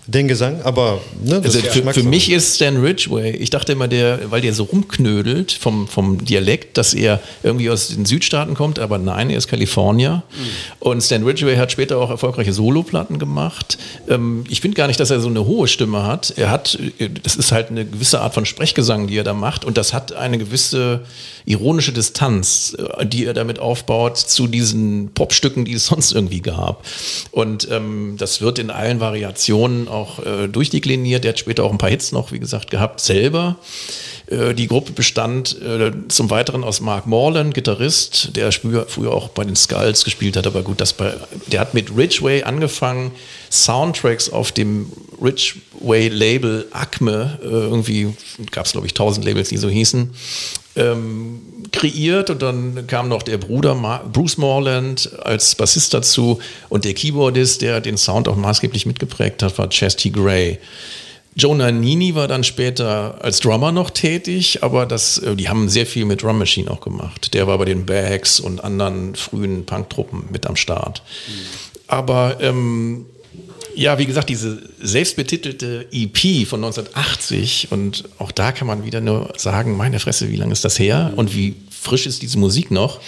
Den Gesang, aber ne, Also für, für mich ist Stan Ridgway, ich dachte immer, der, weil der so rumknödelt vom, vom Dialekt, dass er irgendwie aus den Südstaaten kommt, aber nein, er ist Kalifornier. Und Stan Ridgway hat später auch erfolgreiche Soloplatten gemacht. Ähm, ich finde gar nicht, dass er so eine hohe Stimme hat. Er hat, äh, das ist halt eine gewisse Art von Sprechgesang, die er da macht. Und das hat eine gewisse ironische Distanz, äh, die er damit aufbaut zu diesen Popstücken, die es sonst irgendwie gab. Und ähm, das wird in allen Variationen auch äh, durchdekliniert. Er hat später auch ein paar Hits noch, wie gesagt, gehabt, selber. Äh, Die Gruppe bestand äh, zum Weiteren aus Mark Morland, Gitarrist, der früher, früher auch bei den Skulls gespielt hat, aber gut, das bei, der hat mit Ridgway angefangen, Soundtracks auf dem Ridgway-Label Acme, äh, irgendwie gab es glaube ich tausend Labels, die so hießen, ähm, kreiert und dann kam noch der Bruder Ma Bruce Morland als Bassist dazu und der Keyboardist, der den Sound auch maßgeblich mitgeprägt hat, war Chess T. Gray. Joe Nannini war dann später als Drummer noch tätig, aber das, äh, die haben sehr viel mit Drum Machine auch gemacht. Der war bei den Bags und anderen frühen Punktruppen mit am Start. Aber ähm, ja, wie gesagt, diese selbstbetitelte EP von 1980 und auch da kann man wieder nur sagen, meine Fresse, wie lange ist das her und wie frisch ist diese Musik noch?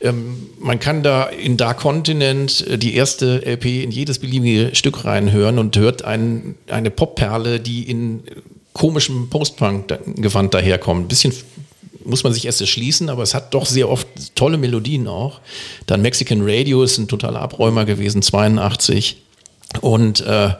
Ähm, man kann da in Dark Continent äh, die erste LP in jedes beliebige Stück reinhören und hört ein, eine Popperle, die in komischem Post-Punk-Gewand daherkommt. Ein bisschen muss man sich erst erschließen, aber es hat doch sehr oft tolle Melodien auch. Dann Mexican Radio ist ein totaler Abräumer gewesen, 82. Und äh,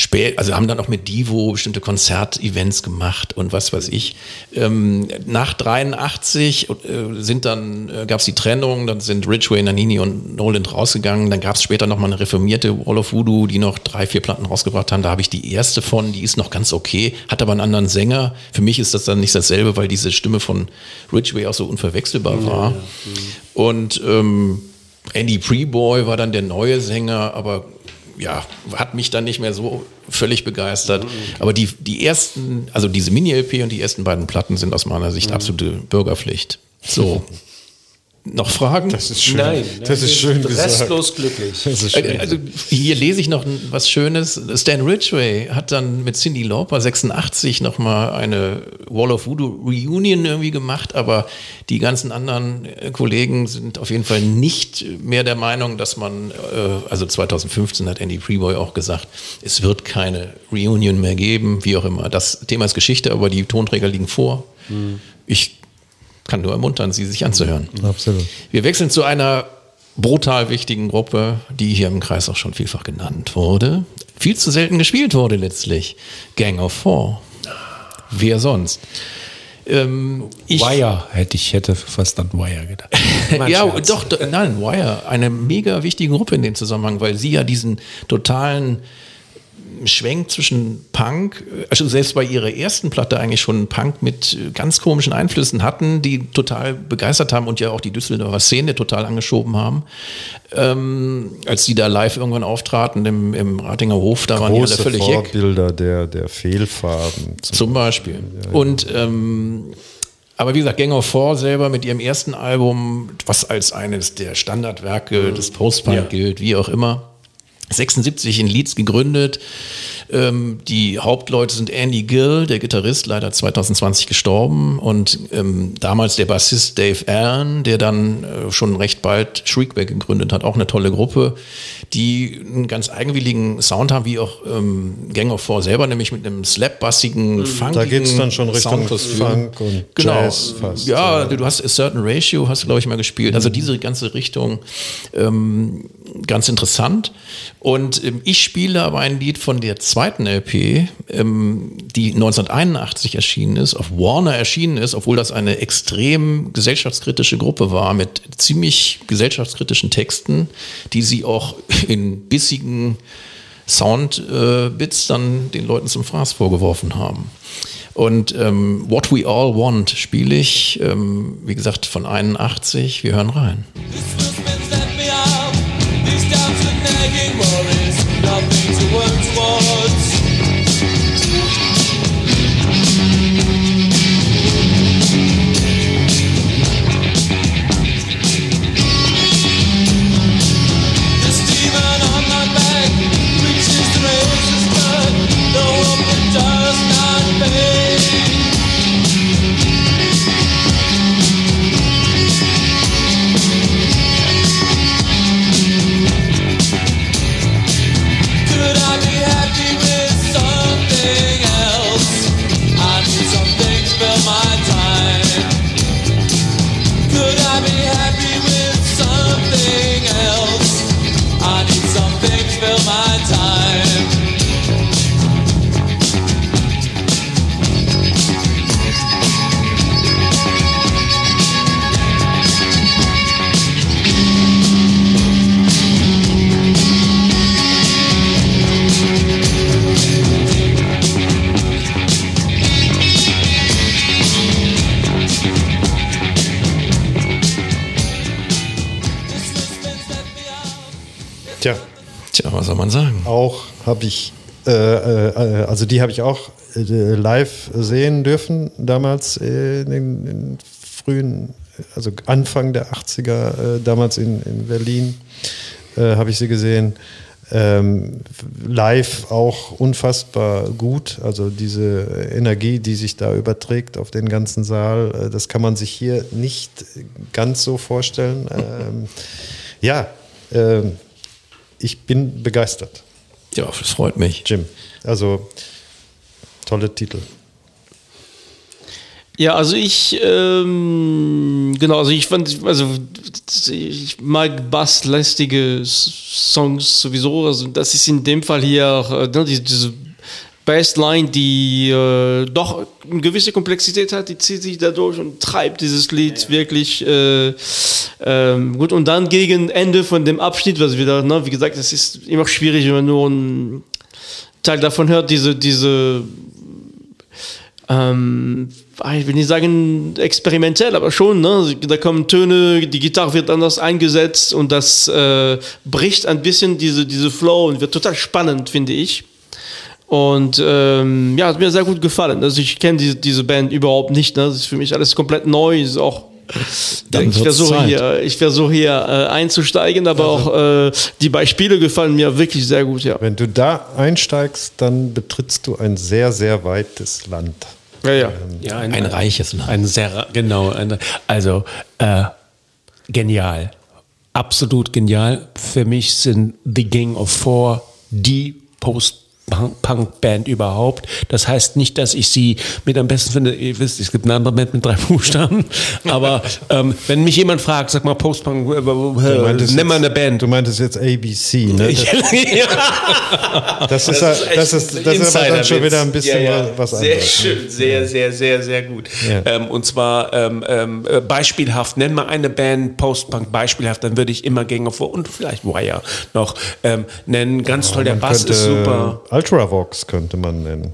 spät, also haben dann auch mit Divo bestimmte Konzertevents gemacht und was weiß ich. Ähm, nach 83 äh, sind dann äh, gab es die Trennung, dann sind Ridgway, Nanini und Noland rausgegangen. Dann gab es später noch mal eine reformierte Wall of Voodoo, die noch drei, vier Platten rausgebracht haben. Da habe ich die erste von, die ist noch ganz okay, hat aber einen anderen Sänger. Für mich ist das dann nicht dasselbe, weil diese Stimme von Ridgway auch so unverwechselbar war. Und ähm, Andy Preboy war dann der neue Sänger, aber ja, hat mich dann nicht mehr so völlig begeistert. Aber die, die ersten, also diese Mini-LP und die ersten beiden Platten sind aus meiner Sicht absolute Bürgerpflicht. So. *laughs* Noch Fragen? Das ist schön. Nein, das ist schön gesagt. Restlos glücklich. Das ist schön. Äh, Also hier lese ich noch was Schönes. Stan Ridgway hat dann mit Cindy Lauper 86 nochmal eine Wall of Voodoo Reunion irgendwie gemacht, aber die ganzen anderen äh, Kollegen sind auf jeden Fall nicht mehr der Meinung, dass man, äh, also 2015 hat Andy Preboy auch gesagt, es wird keine Reunion mehr geben, wie auch immer. Das Thema ist Geschichte, aber die Tonträger liegen vor. Ich kann nur ermuntern, sie sich anzuhören. Absolut. Wir wechseln zu einer brutal wichtigen Gruppe, die hier im Kreis auch schon vielfach genannt wurde. Viel zu selten gespielt wurde letztlich. Gang of Four. Wer sonst? Ähm, ich, Wire hätte ich hätte fast an Wire gedacht. *laughs* ja, Scherz. doch, doch, nein, Wire, eine mega wichtige Gruppe in dem Zusammenhang, weil sie ja diesen totalen Schwenk zwischen Punk, also selbst bei ihrer ersten Platte eigentlich schon Punk mit äh, ganz komischen Einflüssen hatten, die total begeistert haben und ja auch die Düsseldorfer Szene total angeschoben haben. Ähm, als die da live irgendwann auftraten im, im Ratinger Hof, da waren die alle Große völlig jeck. Vorbilder der, der Fehlfarben. Zum Zum Beispiel. Und ähm, aber wie gesagt, Gang of Four selber mit ihrem ersten Album, was als eines der Standardwerke des Post-Punk Ja. gilt, wie auch immer. 76 in Leeds gegründet. Ähm, die Hauptleute sind Andy Gill, der Gitarrist, leider 2020 gestorben. Und ähm, damals der Bassist Dave Allen, der dann äh, schon recht bald Shriekback gegründet hat. Auch eine tolle Gruppe, die einen ganz eigenwilligen Sound haben, wie auch ähm, Gang of Four selber, nämlich mit einem slapbassigen, funkigen Da geht's dann schon Richtung. Funk und genau. Jazz fast, Ja, ja. du hast A Certain Ratio, hast du, glaube ich, mal gespielt. Mhm. Also diese ganze Richtung ähm, ganz interessant. Und ähm, ich spiele aber ein Lied von der zweiten LP, ähm, die 1981 erschienen ist, auf Warner erschienen ist, obwohl das eine extrem gesellschaftskritische Gruppe war mit ziemlich gesellschaftskritischen Texten, die sie auch in bissigen Soundbits dann den Leuten zum Fraß vorgeworfen haben. Und ähm, What We All Want spiele ich, ähm, wie gesagt, von 81. Wir hören rein. These doubts and nagging worries, nothing to work towards. Habe ich, äh, äh, also die habe ich auch äh, live sehen dürfen, damals äh, in den in frühen, also Anfang der 80er, äh, damals in, in Berlin äh, habe ich sie gesehen. Ähm, live auch unfassbar gut, also diese Energie, die sich da überträgt auf den ganzen Saal, äh, das kann man sich hier nicht ganz so vorstellen. Ähm, ja, ähm, ich bin begeistert. Ja, das freut mich. Jim. Also tolle Titel. Ja, also ich, ähm, genau, also ich fand, also ich mag basslastige Songs sowieso, also das ist in dem Fall hier auch, äh, ne, diese, diese Bassline, die äh, doch eine gewisse Komplexität hat, die zieht sich dadurch und treibt dieses Lied wirklich äh, ähm, gut. Und dann gegen Ende von dem Abschnitt, was wieder, ne, wie gesagt, es ist immer schwierig, wenn man nur einen Teil davon hört, diese, diese ähm, ich will nicht sagen experimentell, aber schon, ne? da kommen Töne, die Gitarre wird anders eingesetzt und das äh, bricht ein bisschen diese, diese Flow und wird total spannend, finde ich. Und ähm, ja, hat mir sehr gut gefallen. Also ich kenne diese, diese Band überhaupt nicht. Ne? Das ist für mich alles komplett neu. Ist auch Dann ich versuche hier, ich versuche hier äh, einzusteigen, aber auch äh, die Beispiele gefallen mir wirklich sehr gut, ja. Wenn du da einsteigst, dann betrittst du ein sehr, sehr weites Land. Ja, ja. Ja, Ein reiches Land. Ein sehr, genau. Ein, also, äh, genial. Absolut genial. Für mich sind The Gang of Four die Post-Punk-Band überhaupt. Das heißt nicht, dass ich sie mit am besten finde. Ihr wisst, es gibt eine andere Band mit drei *laughs* Buchstaben. Aber ähm, wenn mich jemand fragt, sag mal Post-Punk, äh, äh, nimm mal eine Band. Du meintest jetzt ABC, *laughs* ne? Das, ja. das ist, Das ja- das ist, das ist aber dann schon wieder ein bisschen ja, ja. was Sehr anderes. ne? schön, sehr, sehr, sehr, sehr gut. Ähm, und zwar ähm, ähm, äh, beispielhaft, nenn mal eine Band Post-Punk beispielhaft, dann würde ich immer Gang of Four und vielleicht Wire noch ähm, nennen. Ganz toll, der Bass ist super. Ultravox könnte man nennen.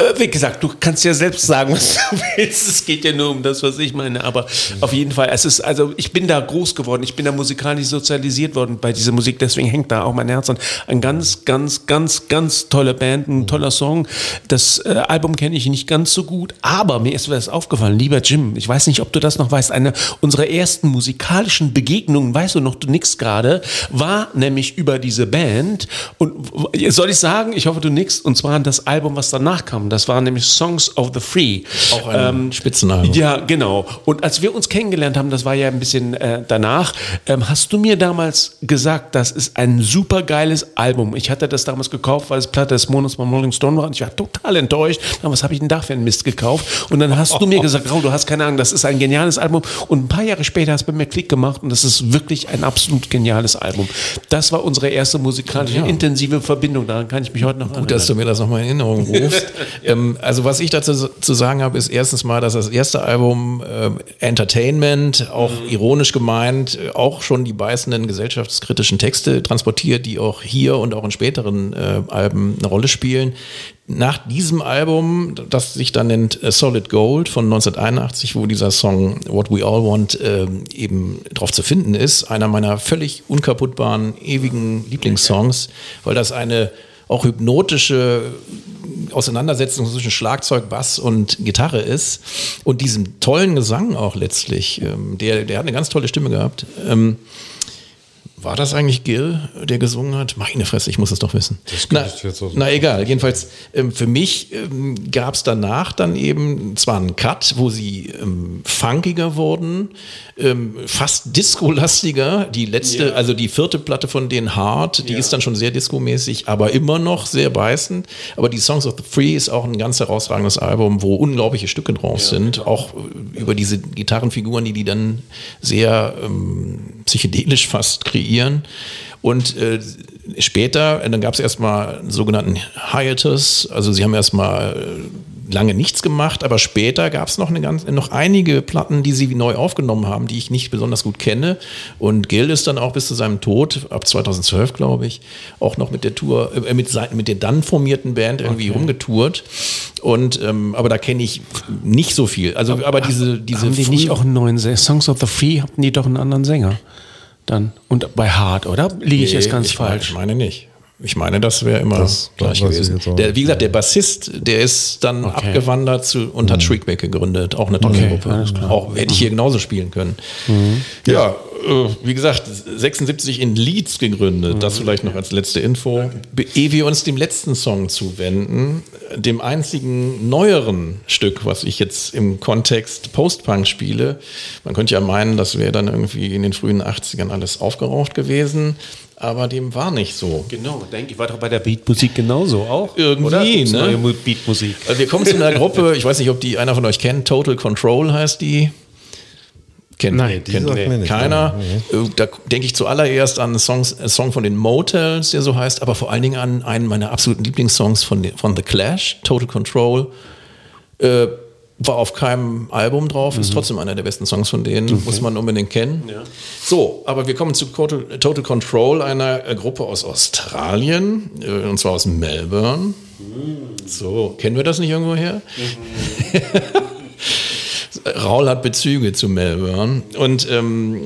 Äh, wie gesagt, du kannst ja selbst sagen, *laughs* was du willst. Es geht ja nur um das, was ich meine. Aber auf jeden Fall, es ist, also ich bin da groß geworden, ich bin da musikalisch sozialisiert worden bei dieser Musik, deswegen hängt da auch mein Herz an. Ein ganz, ganz, ganz, ganz tolle Band, ein toller Song. Das äh, Album kenne ich nicht ganz so gut, aber mir ist was aufgefallen, lieber Jim, ich weiß nicht, ob du das noch weißt, eine unserer ersten musikalischen Begegnungen, weißt du noch, du nix gerade, war nämlich über diese Band. Und soll ich sagen, ich hoffe, du nix, und zwar das Album, was danach kam. Das war nämlich Songs of the Free. Auch ein Spitzenalbum. Ja, genau. Und als wir uns kennengelernt haben, das war ja ein bisschen äh, danach, ähm, hast du mir damals gesagt, das ist ein super geiles Album. Ich hatte das damals gekauft, weil es Platte des Monats beim Rolling Stone war und ich war total enttäuscht. Na, was habe ich denn da für einen Mist gekauft? Und dann hast du mir gesagt, Raul, du hast keine Ahnung, das ist ein geniales Album. Und ein paar Jahre später hast du bei mir Klick gemacht und das ist wirklich ein absolut geniales Album. Das war unsere erste musikalische, intensive Verbindung. Daran kann ich mich heute noch erinnern. Gut, dass du mir das nochmal in Erinnerung rufst. *laughs* ähm, also was ich dazu zu sagen habe, ist erstens mal, dass das erste Album ähm, Entertainment, auch ironisch gemeint, äh, auch schon die beißenden gesellschaftskritischen Texte transportiert, die auch hier und auch in späteren äh, Alben eine Rolle spielen. Nach diesem Album, das sich dann nennt äh, Solid Gold von 1981, wo dieser Song What We All Want ähm, eben drauf zu finden ist, einer meiner völlig unkaputtbaren, ewigen Lieblingssongs, weil das eine auch hypnotische Auseinandersetzung zwischen Schlagzeug, Bass und Gitarre ist und diesem tollen Gesang auch letztlich. Ähm, der, der hat eine ganz tolle Stimme gehabt. Ähm, war das eigentlich Gil, der gesungen hat? Meine Fresse, ich muss es doch wissen. na, na egal, jedenfalls ähm, für mich ähm, gab es danach dann eben zwar einen Cut, wo sie ähm, funkiger wurden, ähm, fast disco-lastiger. Die letzte, also die vierte Platte von denen Hard, die ist dann schon sehr disco-mäßig, aber immer noch sehr beißend. Aber die Songs of the Free ist auch ein ganz herausragendes Album, wo unglaubliche Stücke drauf sind, auch äh, über diese Gitarrenfiguren, die die dann sehr ähm, psychedelisch fast kreieren. Und äh, später, äh, dann gab es erstmal einen sogenannten Hiatus, also sie haben erstmal äh, lange nichts gemacht, aber später gab es noch, eine ganz, noch einige Platten, die sie neu aufgenommen haben, die ich nicht besonders gut kenne. Und Gil ist dann auch bis zu seinem Tod, ab 2012 glaube ich, auch noch mit der Tour, äh, mit, mit der dann formierten Band irgendwie rumgetourt. Und ähm, aber da kenne ich nicht so viel. Also aber diese diese haben die nicht auch einen neuen Sänger? Songs of the Free hatten die doch einen anderen Sänger. Dann. Und bei Hard, oder? Liege ich Nee, jetzt ganz ich meine- falsch? Ich meine nicht. Ich meine, das wäre immer Das- gleich das gewesen. Der, wie gesagt, der Bassist, der ist dann Okay. abgewandert zu, und hat Shriekback gegründet, auch eine tolle Okay, Gruppe. Auch hätte ich hier genauso spielen können. Ja, äh, wie gesagt, 76 in Leeds gegründet. Das vielleicht noch als letzte Info. Be- Ehe wir uns dem letzten Song zuwenden, dem einzigen neueren Stück, was ich jetzt im Kontext Post-Punk spiele. Man könnte ja meinen, das wäre dann irgendwie in den frühen 80ern alles aufgeraucht gewesen. Aber dem war nicht so. Genau, denke ich, war doch bei der Beatmusik genauso auch. Irgendwie, oder? Ne? Neue Mu- Beatmusik. Also wir kommen zu einer Gruppe, ich weiß nicht, ob die einer von euch kennt, Total Control heißt die. Kennt, Nein, die kennt sagt nicht. keiner. Äh, Da denke ich zuallererst an einen Songs, einen Song von den Motels, der so heißt, aber vor allen Dingen an einen meiner absoluten Lieblingssongs von, von The Clash, Total Control. Äh, war auf keinem Album drauf, ist trotzdem einer der besten Songs von denen, muss man unbedingt kennen. So, aber wir kommen zu Total, Total Control, einer äh, Gruppe aus Australien, äh, und zwar aus Melbourne. So, kennen wir das nicht irgendwo her? *laughs* Raul hat Bezüge zu Melbourne und ähm,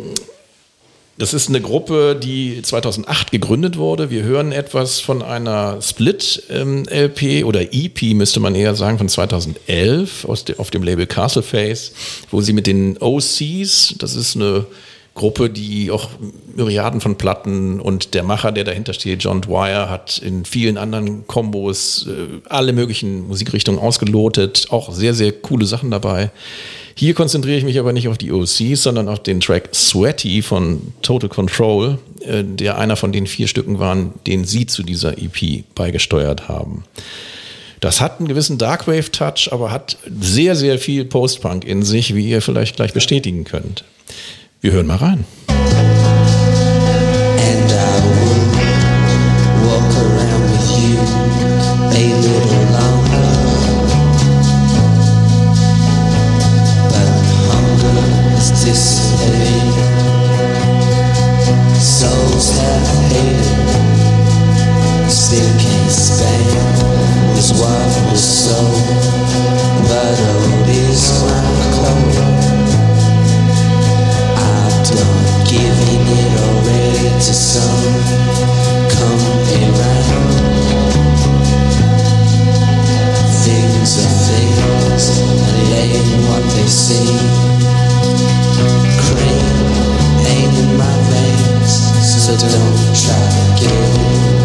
Das ist eine Gruppe, die 2008 gegründet wurde. Wir hören etwas von einer Split-LP oder EP, müsste man eher sagen, von 2011 aus de, auf dem Label Castleface, wo sie mit den OCs, das ist eine Gruppe, die auch Myriaden von Platten und der Macher, der dahinter steht, John Dwyer, hat in vielen anderen Kombos äh, alle möglichen Musikrichtungen ausgelotet, auch sehr, sehr coole Sachen dabei. Hier konzentriere ich mich aber nicht auf die OCs, sondern auf den Track Sweaty von Total Control, äh, der einer von den vier Stücken waren, den sie zu dieser EP beigesteuert haben. Das hat einen gewissen Darkwave-Touch, aber hat sehr, sehr viel Post-Punk in sich, wie ihr vielleicht gleich bestätigen könnt. Wir hören mal rein. Don't try to get it.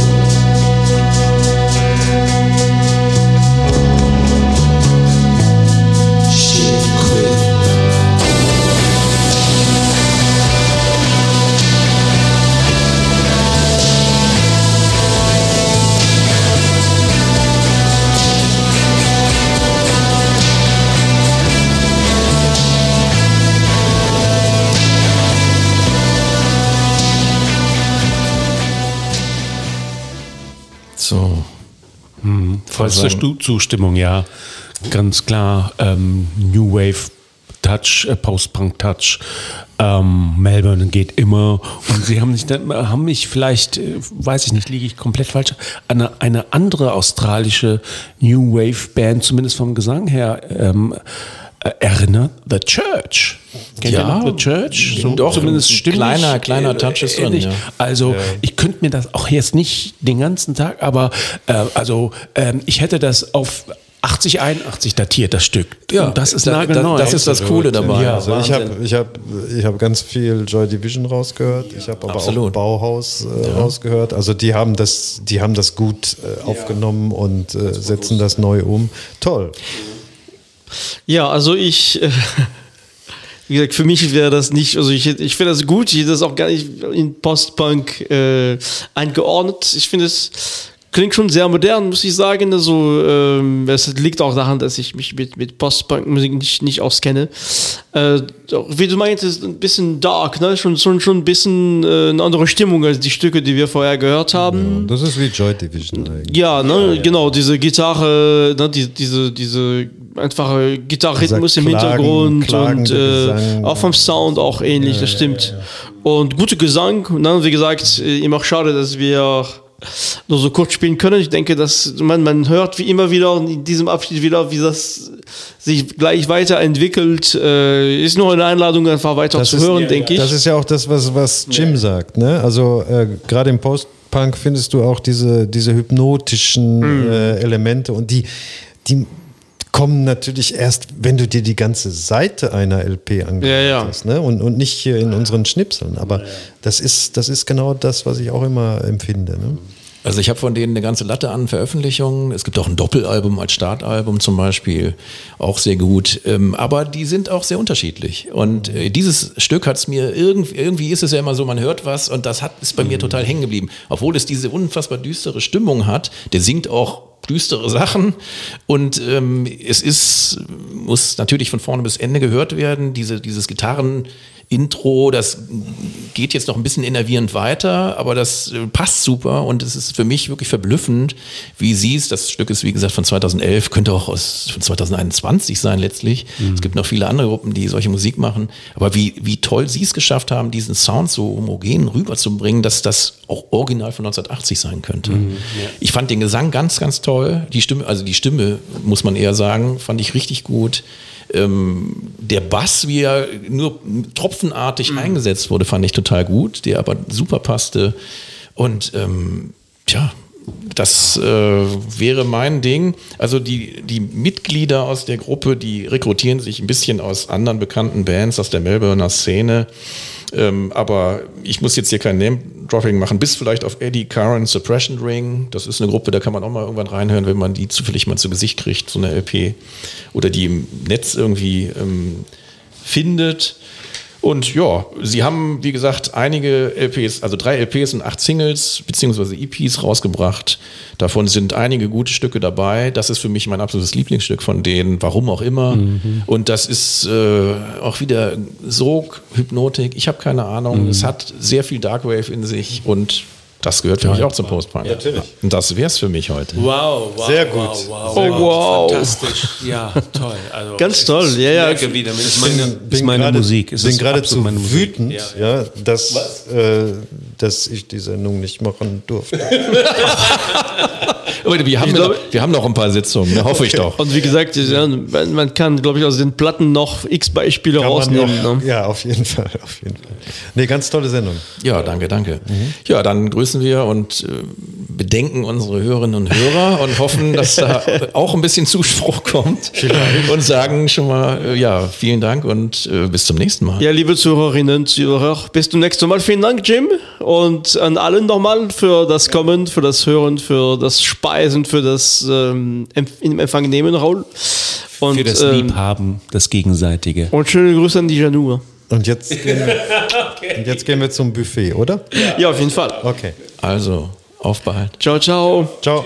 Vollste Stu Zustimmung, ja. Ganz klar. Ähm, New Wave Touch, äh, Post-Punk Touch. Ähm, Melbourne geht immer. Und sie haben, dann, haben mich vielleicht, äh, weiß ich nicht, liege ich komplett falsch, eine, eine andere australische New Wave Band, zumindest vom Gesang her, ähm, äh, erinnert. The Church. Kennt ihr Ja, The Church? So, doch, zumindest ein stimmig. kleiner- kleiner Touch ist drin, ja. Also ich könnte mir das auch jetzt nicht den ganzen Tag, aber äh, also ähm, ich hätte das auf 80, 81 datiert, das Stück. Und das ist da- nagelneu. das ist das Coole dabei. Ja, Also ich habe ich hab, ich hab ganz viel Joy Division rausgehört. Ich habe aber Absolut. auch Bauhaus äh, rausgehört. Also die haben das, die haben das gut äh, aufgenommen und äh, setzen das neu um. Toll. Ja, also ich, äh, *laughs* wie gesagt, für mich wäre das nicht, also ich, ich finde das gut, ich hätte das auch gar nicht in Post-Punk äh, eingeordnet. Ich finde es klingt schon sehr modern, muss ich sagen. Also ähm, es liegt auch daran, dass ich mich mit, mit Post-Punk-Musik nicht, nicht auskenne. Äh, wie du meintest, ein bisschen dark, ne? schon, schon, schon ein bisschen äh, eine andere Stimmung als die Stücke, die wir vorher gehört haben. Das ist wie Joy Division eigentlich. Ja, ne, genau, diese Gitarre, ne, die, diese, diese einfache Gitarrhythmus im Dieser Klagen- Hintergrund und äh, auch vom Sound auch ähnlich, das stimmt. Und gute Gesang, ne, wie gesagt, äh, immer schade, dass wir nur so kurz spielen können. Ich denke, dass man, man hört wie immer wieder in diesem Abschnitt wieder, wie das sich gleich weiterentwickelt. Äh, ist nur eine Einladung, einfach weiter zu ist, hören, denke ich. Das ist ja auch das, was, was Jim sagt. Ne? Also äh, gerade im Post-Punk findest du auch diese, diese hypnotischen Mhm. äh, Elemente und die, die kommen natürlich erst, wenn du dir die ganze Seite einer LP angehört Ja, ja. hast. Ne? Und, und nicht hier in unseren Schnipseln. Aber das, ist, das ist genau das, was ich auch immer empfinde. Ne? Also ich habe von denen eine ganze Latte an Veröffentlichungen. Es gibt auch ein Doppelalbum als Startalbum zum Beispiel, auch sehr gut. Ähm, aber die sind auch sehr unterschiedlich. Und äh, dieses Stück hat es mir irgendwie, irgendwie ist es ja immer so, man hört was und das hat ist bei mir total hängen geblieben. Obwohl es diese unfassbar düstere Stimmung hat. Der singt auch düstere Sachen und ähm, es ist muss natürlich von vorne bis Ende gehört werden. Diese dieses Gitarren Intro, das geht jetzt noch ein bisschen innervierend weiter, aber das äh, passt super und es ist für mich wirklich verblüffend, wie sie es, das Stück ist wie gesagt von 2011, könnte auch aus von 2021 sein letztlich. Es gibt noch viele andere Gruppen, die solche Musik machen, aber wie, wie toll sie es geschafft haben, diesen Sound so homogen rüberzubringen, dass das auch original von 1980 sein könnte. Ich fand den Gesang ganz, ganz toll. Die Stimme, also die Stimme, muss man eher sagen, fand ich richtig gut. ähm, der Bass, wie er nur tropfenartig eingesetzt wurde, fand ich total gut, der aber super passte. Und ähm, tja, das äh, wäre mein Ding. Also die, die Mitglieder aus der Gruppe, die rekrutieren sich ein bisschen aus anderen bekannten Bands aus der Melbourner Szene. Ähm, aber ich muss jetzt hier kein Name-Dropping machen, bis vielleicht auf Eddie Curran Suppression Ring. Das ist eine Gruppe, da kann man auch mal irgendwann reinhören, wenn man die zufällig mal zu Gesicht kriegt, so eine LP. Oder die im Netz irgendwie ähm, findet. Und ja, sie haben, wie gesagt, einige LPs, also drei LPs und acht Singles beziehungsweise EPs rausgebracht. Davon sind einige gute Stücke dabei. Das ist für mich mein absolutes Lieblingsstück von denen, warum auch immer. Und das ist äh, auch wieder Sog, Hypnotik, ich habe keine Ahnung. Es hat sehr viel Darkwave in sich und das gehört für mich auch zum Postpunk. Ja, natürlich. Und das wär's für mich heute. Wow, wow, Sehr gut. Wow, wow, Oh, wow. Fantastisch. Ja, toll. Also, Ganz toll, ja, ja. Ich wieder, ist meine, das ist meine gerade- Musik. Es bin geradezu wütend, ja, dass, äh, dass ich die Sendung nicht machen durfte. *laughs* Aber wir haben, Ich ja glaube- noch, wir haben noch ein paar Sitzungen, ne, hoffe ich doch. Und wie gesagt, ja, man, kann, glaube ich, aus den Platten noch x Beispiele Kann rausnehmen. noch- ne? Ja, auf jeden *laughs* Fall, auf jeden Fall. Nee, ganz tolle Sendung. Ja, danke, danke. Ja, dann grüßen wir und äh, bedenken unsere Hörerinnen und Hörer und hoffen, dass da *laughs* auch ein bisschen Zuspruch kommt. Und sagen schon mal, äh, ja, vielen Dank und äh, bis zum nächsten Mal. Ja, liebe Zuhörerinnen und Zuhörer, bis zum nächsten Mal. Vielen Dank, Jim. Und an allen nochmal für das Kommen, für das Hören, für das Speisen, für das ähm, Empfang nehmen, Raul. Und, Für das ähm, Liebhaben, das Gegenseitige. Und schöne Grüße an die Janur. Und jetzt *laughs* gehen wir, und jetzt gehen wir zum Buffet, oder? Ja, auf jeden Fall. Okay. Also, aufbehalten. Ciao, ciao. Ciao.